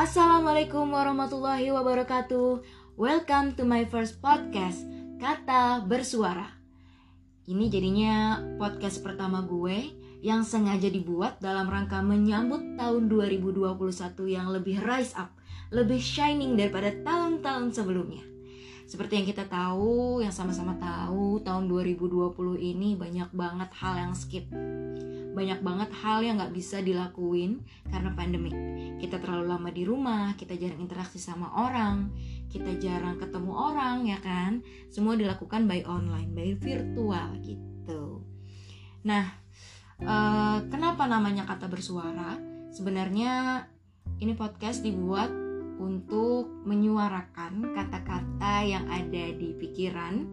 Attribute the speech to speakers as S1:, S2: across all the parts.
S1: Assalamualaikum warahmatullahi wabarakatuh. Welcome to my first podcast, Kata Bersuara. Ini jadinya podcast pertama gue yang sengaja dibuat dalam rangka menyambut tahun 2021 yang lebih rise up, lebih shining daripada tahun-tahun sebelumnya. Seperti yang kita tahu, yang sama-sama tahu, tahun 2020 ini banyak banget hal yang skip banyak banget hal yang nggak bisa dilakuin karena pandemik. Kita terlalu lama di rumah, kita jarang interaksi sama orang, kita jarang ketemu orang ya kan. Semua dilakukan by online, by virtual gitu. Nah, uh, kenapa namanya kata bersuara? Sebenarnya ini podcast dibuat untuk menyuarakan kata-kata yang ada di pikiran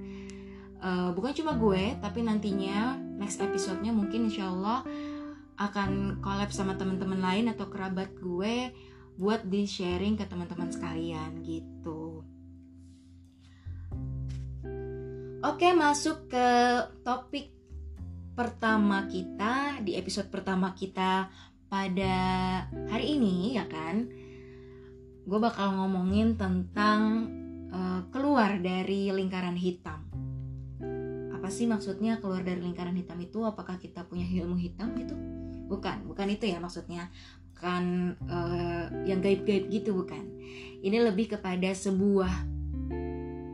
S1: uh, bukan cuma gue tapi nantinya next episodenya mungkin insya Allah akan collab sama teman-teman lain atau kerabat gue buat di sharing ke teman-teman sekalian gitu. Oke, masuk ke topik pertama kita di episode pertama kita pada hari ini ya kan. Gue bakal ngomongin tentang uh, keluar dari lingkaran hitam apa sih maksudnya keluar dari lingkaran hitam itu? Apakah kita punya ilmu hitam gitu? Bukan bukan itu ya maksudnya. Bukan uh, yang gaib-gaib gitu bukan. Ini lebih kepada sebuah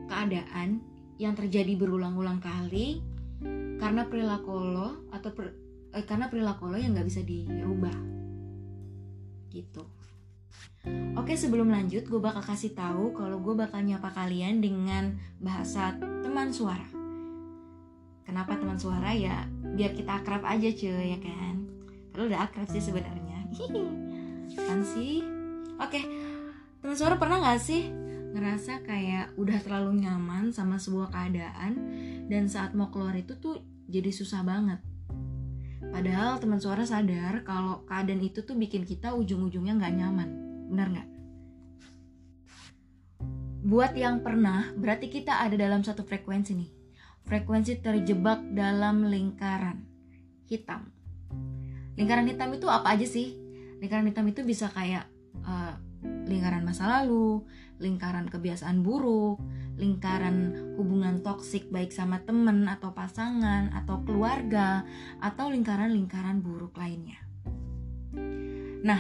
S1: keadaan yang terjadi berulang-ulang kali karena perilaku lo atau per, eh, karena perilaku lo yang nggak bisa dirubah. Gitu. Oke sebelum lanjut gue bakal kasih tahu kalau gue bakal nyapa kalian dengan bahasa teman suara kenapa teman suara? Ya biar kita akrab aja cuy ya kan? Kalau udah akrab sih sebenarnya. Kan sih? Oke teman suara pernah nggak sih ngerasa kayak udah terlalu nyaman sama sebuah keadaan dan saat mau keluar itu tuh jadi susah banget? Padahal teman suara sadar kalau keadaan itu tuh bikin kita ujung-ujungnya nggak nyaman. Benar nggak? Buat yang pernah berarti kita ada dalam satu frekuensi nih frekuensi terjebak dalam lingkaran hitam. Lingkaran hitam itu apa aja sih? Lingkaran hitam itu bisa kayak uh, lingkaran masa lalu, lingkaran kebiasaan buruk, lingkaran hubungan toksik baik sama temen atau pasangan atau keluarga atau lingkaran-lingkaran buruk lainnya. Nah,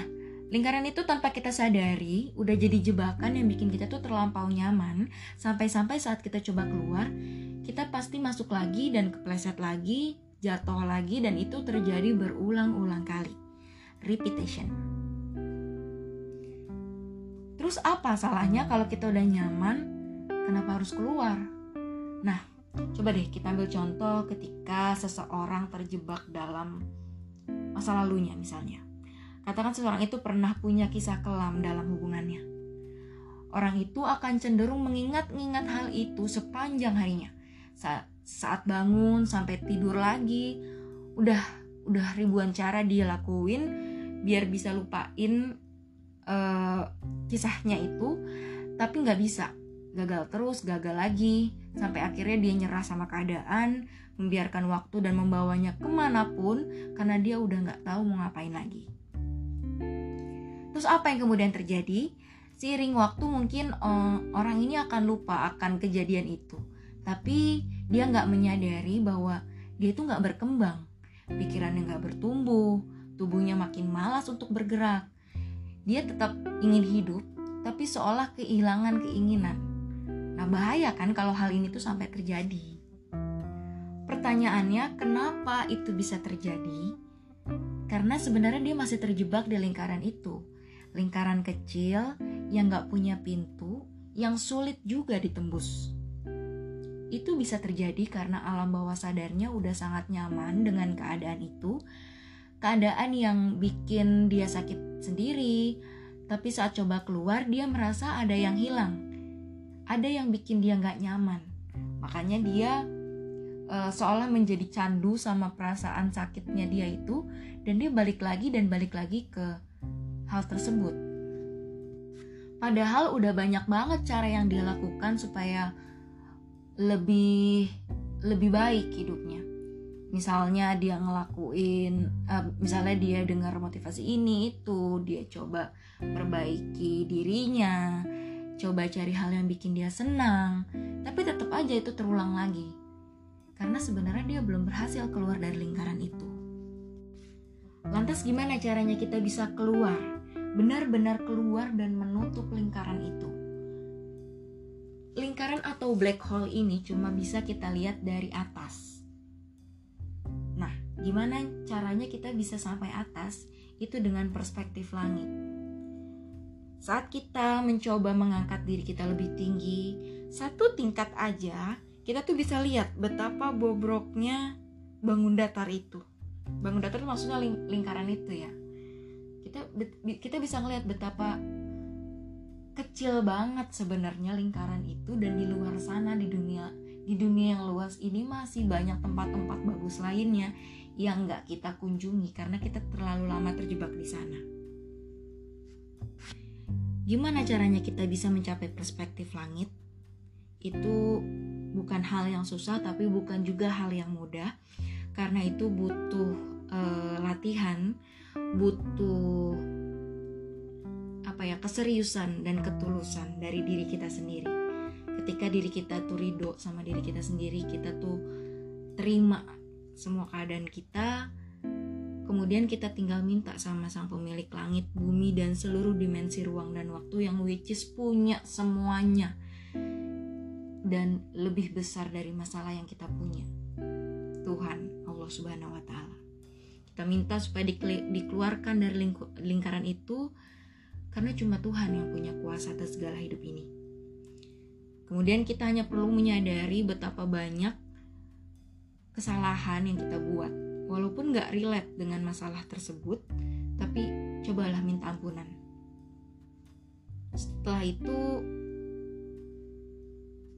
S1: lingkaran itu tanpa kita sadari udah jadi jebakan yang bikin kita tuh terlampau nyaman sampai-sampai saat kita coba keluar kita pasti masuk lagi dan kepleset lagi, jatuh lagi dan itu terjadi berulang-ulang kali. Repetition. Terus apa salahnya kalau kita udah nyaman, kenapa harus keluar? Nah, coba deh kita ambil contoh ketika seseorang terjebak dalam masa lalunya misalnya. Katakan seseorang itu pernah punya kisah kelam dalam hubungannya. Orang itu akan cenderung mengingat-ingat hal itu sepanjang harinya saat, saat bangun sampai tidur lagi udah udah ribuan cara dia lakuin biar bisa lupain uh, kisahnya itu tapi nggak bisa. Gagal terus gagal lagi. Sampai akhirnya dia nyerah sama keadaan membiarkan waktu dan membawanya ke mana pun karena dia udah nggak tahu mau ngapain lagi. Terus apa yang kemudian terjadi? Seiring waktu mungkin uh, orang ini akan lupa akan kejadian itu tapi dia nggak menyadari bahwa dia itu nggak berkembang. Pikirannya nggak bertumbuh tubuhnya makin malas untuk bergerak. Dia tetap ingin hidup tapi seolah kehilangan keinginan. Nah bahaya kan kalau hal ini tuh sampai terjadi. Pertanyaannya kenapa itu bisa terjadi? Karena sebenarnya dia masih terjebak di lingkaran itu. Lingkaran kecil yang nggak punya pintu yang sulit juga ditembus itu bisa terjadi karena alam bawah sadarnya udah sangat nyaman dengan keadaan itu. Keadaan yang bikin dia sakit sendiri, tapi saat coba keluar dia merasa ada yang hilang. Ada yang bikin dia nggak nyaman. Makanya dia uh, seolah menjadi candu sama perasaan sakitnya dia itu dan dia balik lagi dan balik lagi ke hal tersebut. Padahal udah banyak banget cara yang dia lakukan supaya lebih lebih baik hidupnya. Misalnya dia ngelakuin uh, misalnya dia dengar motivasi ini itu dia coba perbaiki dirinya coba cari hal yang bikin dia senang tapi tetap aja itu terulang lagi. Karena sebenarnya dia belum berhasil keluar dari lingkaran itu. Lantas gimana caranya kita bisa keluar benar-benar keluar dan menutup lingkaran itu lingkaran atau black hole ini cuma bisa kita lihat dari atas Gimana caranya kita bisa sampai atas? Itu dengan perspektif langit. Saat kita mencoba mengangkat diri kita lebih tinggi, satu tingkat aja, kita tuh bisa lihat betapa bobroknya bangun datar itu. Bangun datar itu maksudnya ling lingkaran itu ya. Kita kita bisa ngelihat betapa kecil banget sebenarnya lingkaran itu dan di luar sana di dunia di dunia yang luas ini masih banyak tempat-tempat bagus lainnya yang nggak kita kunjungi karena kita terlalu lama terjebak di sana. Gimana caranya kita bisa mencapai perspektif langit? Itu bukan hal yang susah, tapi bukan juga hal yang mudah, karena itu butuh uh, latihan, butuh apa ya keseriusan dan ketulusan dari diri kita sendiri. Ketika diri kita tuh ridho sama diri kita sendiri, kita tuh terima semua keadaan kita, kemudian kita tinggal minta sama sang pemilik langit, bumi, dan seluruh dimensi ruang dan waktu yang which is punya semuanya dan lebih besar dari masalah yang kita punya. Tuhan Allah Subhanahu wa taala. Kita minta supaya dikeluarkan dari lingkaran itu karena cuma Tuhan yang punya kuasa atas segala hidup ini. Kemudian kita hanya perlu menyadari betapa banyak kesalahan yang kita buat. Walaupun gak relate dengan masalah tersebut, tapi cobalah minta ampunan. Setelah itu,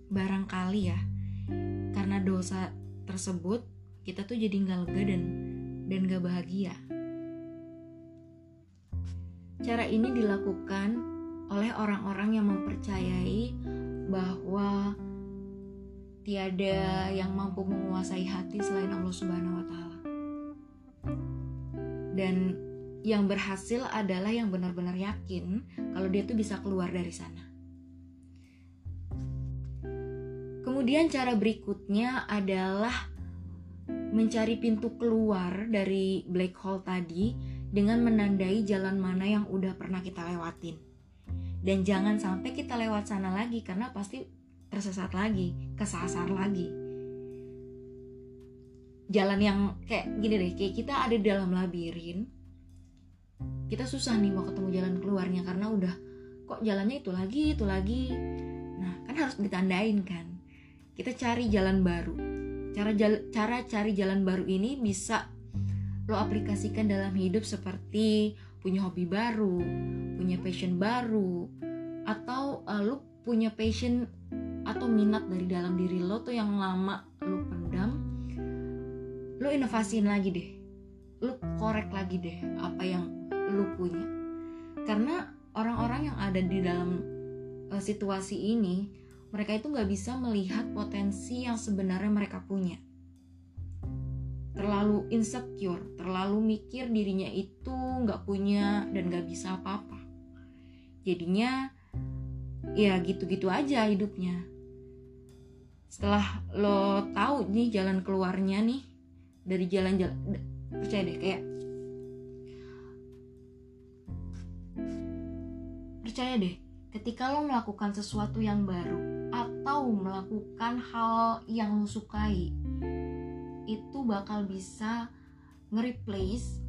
S1: barangkali ya, karena dosa tersebut, kita tuh jadi gak lega dan, dan gak bahagia. Cara ini dilakukan oleh orang-orang yang mempercayai bahwa tiada yang mampu menguasai hati selain Allah Subhanahu wa taala. Dan yang berhasil adalah yang benar-benar yakin kalau dia tuh bisa keluar dari sana. Kemudian cara berikutnya adalah mencari pintu keluar dari black hole tadi dengan menandai jalan mana yang udah pernah kita lewatin. Dan jangan sampai kita lewat sana lagi karena pasti tersesat lagi, kesasar lagi. Jalan yang kayak gini deh, kayak kita ada dalam labirin. Kita susah nih mau ketemu jalan keluarnya karena udah kok jalannya itu lagi, itu lagi. Nah, kan harus ditandain kan. Kita cari jalan baru. Cara jala, cara cari jalan baru ini bisa lo aplikasikan dalam hidup seperti punya hobi baru, punya passion baru, atau uh, lo punya passion atau minat dari dalam diri lo tuh yang lama lo pendam lo inovasiin lagi deh. Lo korek lagi deh apa yang lo punya. Karena orang-orang yang ada di dalam uh, situasi ini mereka itu nggak bisa melihat potensi yang sebenarnya mereka punya terlalu insecure terlalu mikir dirinya itu nggak punya dan nggak bisa apa-apa. Jadinya ya gitu-gitu aja hidupnya. Setelah lo tahu nih jalan keluarnya nih dari jalan-jalan percaya deh kayak percaya deh ketika lo melakukan sesuatu yang baru atau melakukan hal yang lo sukai itu bakal bisa nge-replace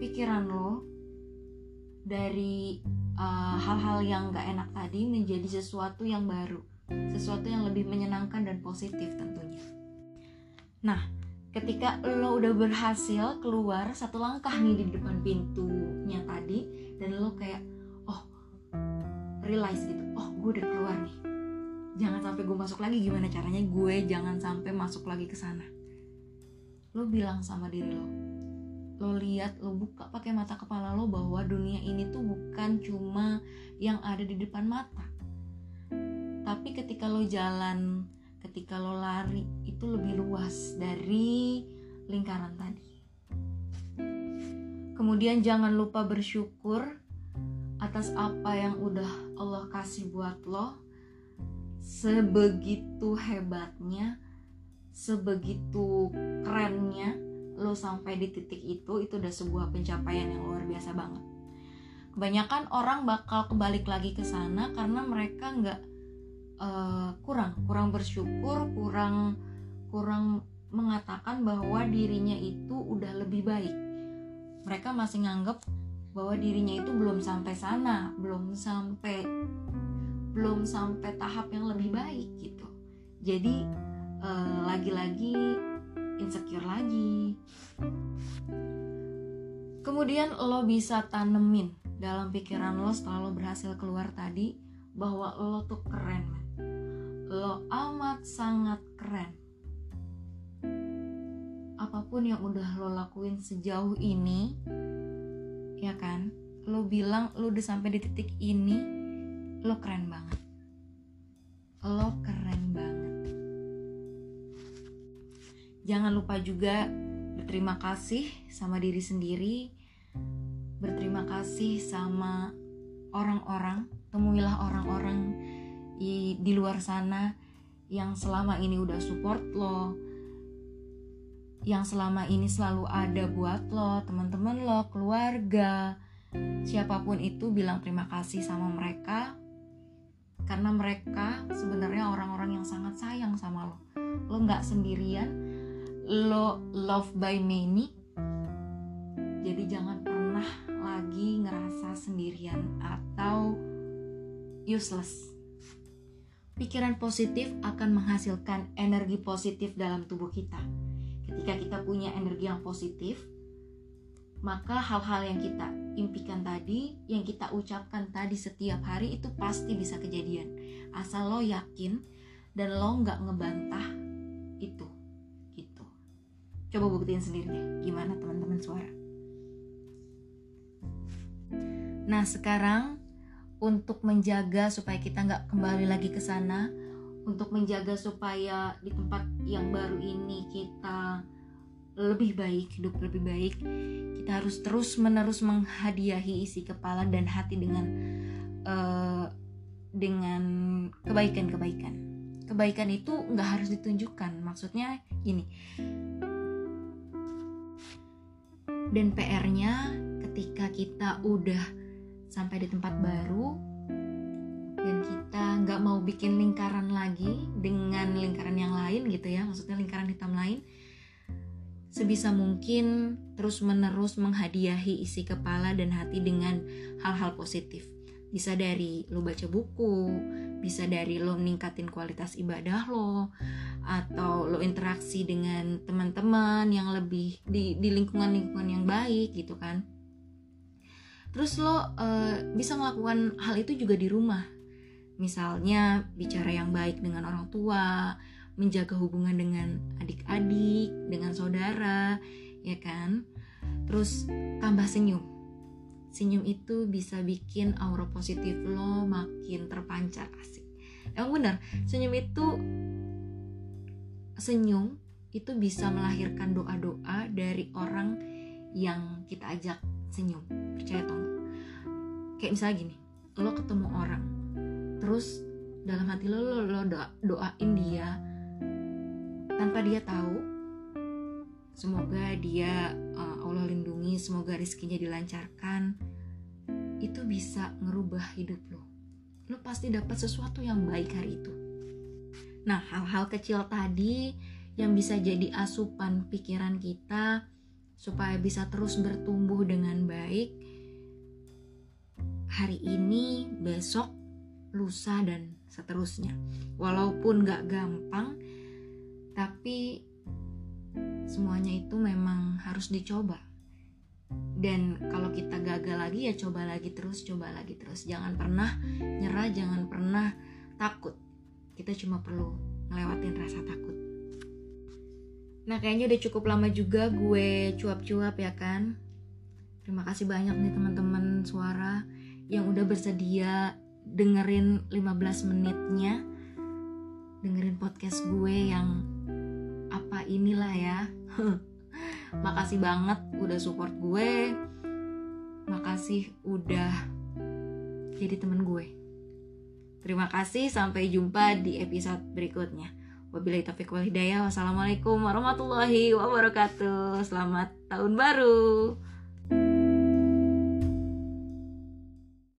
S1: pikiran lo dari uh, hal-hal uh, yang gak enak tadi menjadi sesuatu yang baru sesuatu yang lebih menyenangkan dan positif tentunya. Nah, ketika lo udah berhasil keluar satu langkah nih di depan pintunya tadi dan lo kayak oh realize gitu, oh gue udah keluar nih. Jangan sampai gue masuk lagi gimana caranya gue jangan sampai masuk lagi ke sana. Lo bilang sama diri lo, lo lihat lo buka pakai mata kepala lo bahwa dunia ini tuh bukan cuma yang ada di depan mata tapi ketika lo jalan ketika lo lari itu lebih luas dari lingkaran tadi. Kemudian jangan lupa bersyukur atas apa yang udah Allah kasih buat lo. Sebegitu hebatnya, sebegitu kerennya lo sampai di titik itu, itu udah sebuah pencapaian yang luar biasa banget. Kebanyakan orang bakal kebalik lagi ke sana karena mereka nggak uh, kurang, kurang bersyukur, kurang kurang mengatakan bahwa dirinya itu udah lebih baik mereka masih nganggep bahwa dirinya itu belum sampai sana belum sampai belum sampai tahap yang lebih baik gitu jadi eh, lagi-lagi insecure lagi. Kemudian lo bisa tanemin dalam pikiran lo setelah lo berhasil keluar tadi bahwa lo tuh keren. Lo amat sangat keren. Apa pun yang udah lo lakuin sejauh ini ya kan? Lo bilang lo udah sampai di titik ini lo keren banget. Lo keren jangan lupa juga berterima kasih sama diri sendiri berterima kasih sama orang-orang temuilah orang-orang di, luar sana yang selama ini udah support lo yang selama ini selalu ada buat lo, teman-teman lo, keluarga, siapa pun itu bilang terima kasih sama mereka karena mereka sebenarnya orang-orang yang sangat sayang sama lo. Lo nggak sendirian, lo love by many. Jadi jangan pernah lagi ngerasa sendirian atau useless. Pikiran positif akan menghasilkan energi positif dalam tubuh kita ketika kita punya energi yang positif maka hal-hal yang kita impikan tadi, yang kita ucapkan tadi setiap hari itu pasti bisa kejadian. Asal lo yakin dan lo nggak ngebantah itu. Coba buktiin sendiri deh, gimana teman-teman suara. Nah sekarang untuk menjaga supaya kita nggak kembali lagi ke sana, untuk menjaga supaya di tempat yang baru ini kita lebih baik, hidup lebih baik, kita harus terus menerus menghadiahi isi kepala dan hati dengan uh, dengan kebaikan-kebaikan. Kebaikan itu nggak harus ditunjukkan, maksudnya gini. Dan PR-nya ketika kita udah sampai di tempat baru, dan kita nggak mau bikin lingkaran lagi dengan lingkaran yang lain gitu ya maksudnya lingkaran hitam lain sebisa mungkin terus menerus menghadiahi isi kepala dan hati dengan hal-hal positif. Bisa dari lo baca buku bisa dari lo meningkatin kualitas ibadah lo atau lo interaksi dengan teman-teman yang lebih di, di lingkungan-lingkungan yang baik gitu kan terus lo uh, bisa melakukan hal itu juga di rumah Misalnya bicara yang baik dengan orang tua, menjaga hubungan dengan adik-adik, dengan saudara, ya kan? Terus tambah senyum. Senyum itu bisa bikin aura positif lo makin terpancar asik. Yang benar, senyum itu senyum itu bisa melahirkan doa-doa dari orang yang kita ajak senyum. Percaya atau enggak? Kayak misalnya gini, lo ketemu orang, terus dalam hati lo lo, lo doa, doain dia tanpa dia tahu semoga dia uh, Allah lindungi semoga rizkinya dilancarkan. Itu bisa ngerubah hidup lo. Lo pasti dapat sesuatu yang baik hari itu. Nah hal-hal kecil tadi yang bisa jadi asupan pikiran kita supaya bisa terus bertumbuh dengan baik hari ini besok lusa dan seterusnya. Walaupun gak gampang, tapi semuanya itu memang harus dicoba. Dan kalau kita gagal lagi ya coba lagi terus, coba lagi terus. Jangan pernah nyerah, jangan pernah takut. Kita cuma perlu ngelewatin rasa takut. Nah kayaknya udah cukup lama juga gue cuap-cuap ya kan. Terima kasih banyak nih teman-teman suara yang udah bersedia dengerin 15 menitnya dengerin podcast gue yang inilah ya. Makasih banget udah support gue. Makasih udah jadi temen gue. Terima kasih sampai jumpa di episode berikutnya. Wabillahi taufiq wal hidayah. Wassalamualaikum warahmatullahi wabarakatuh. Selamat tahun baru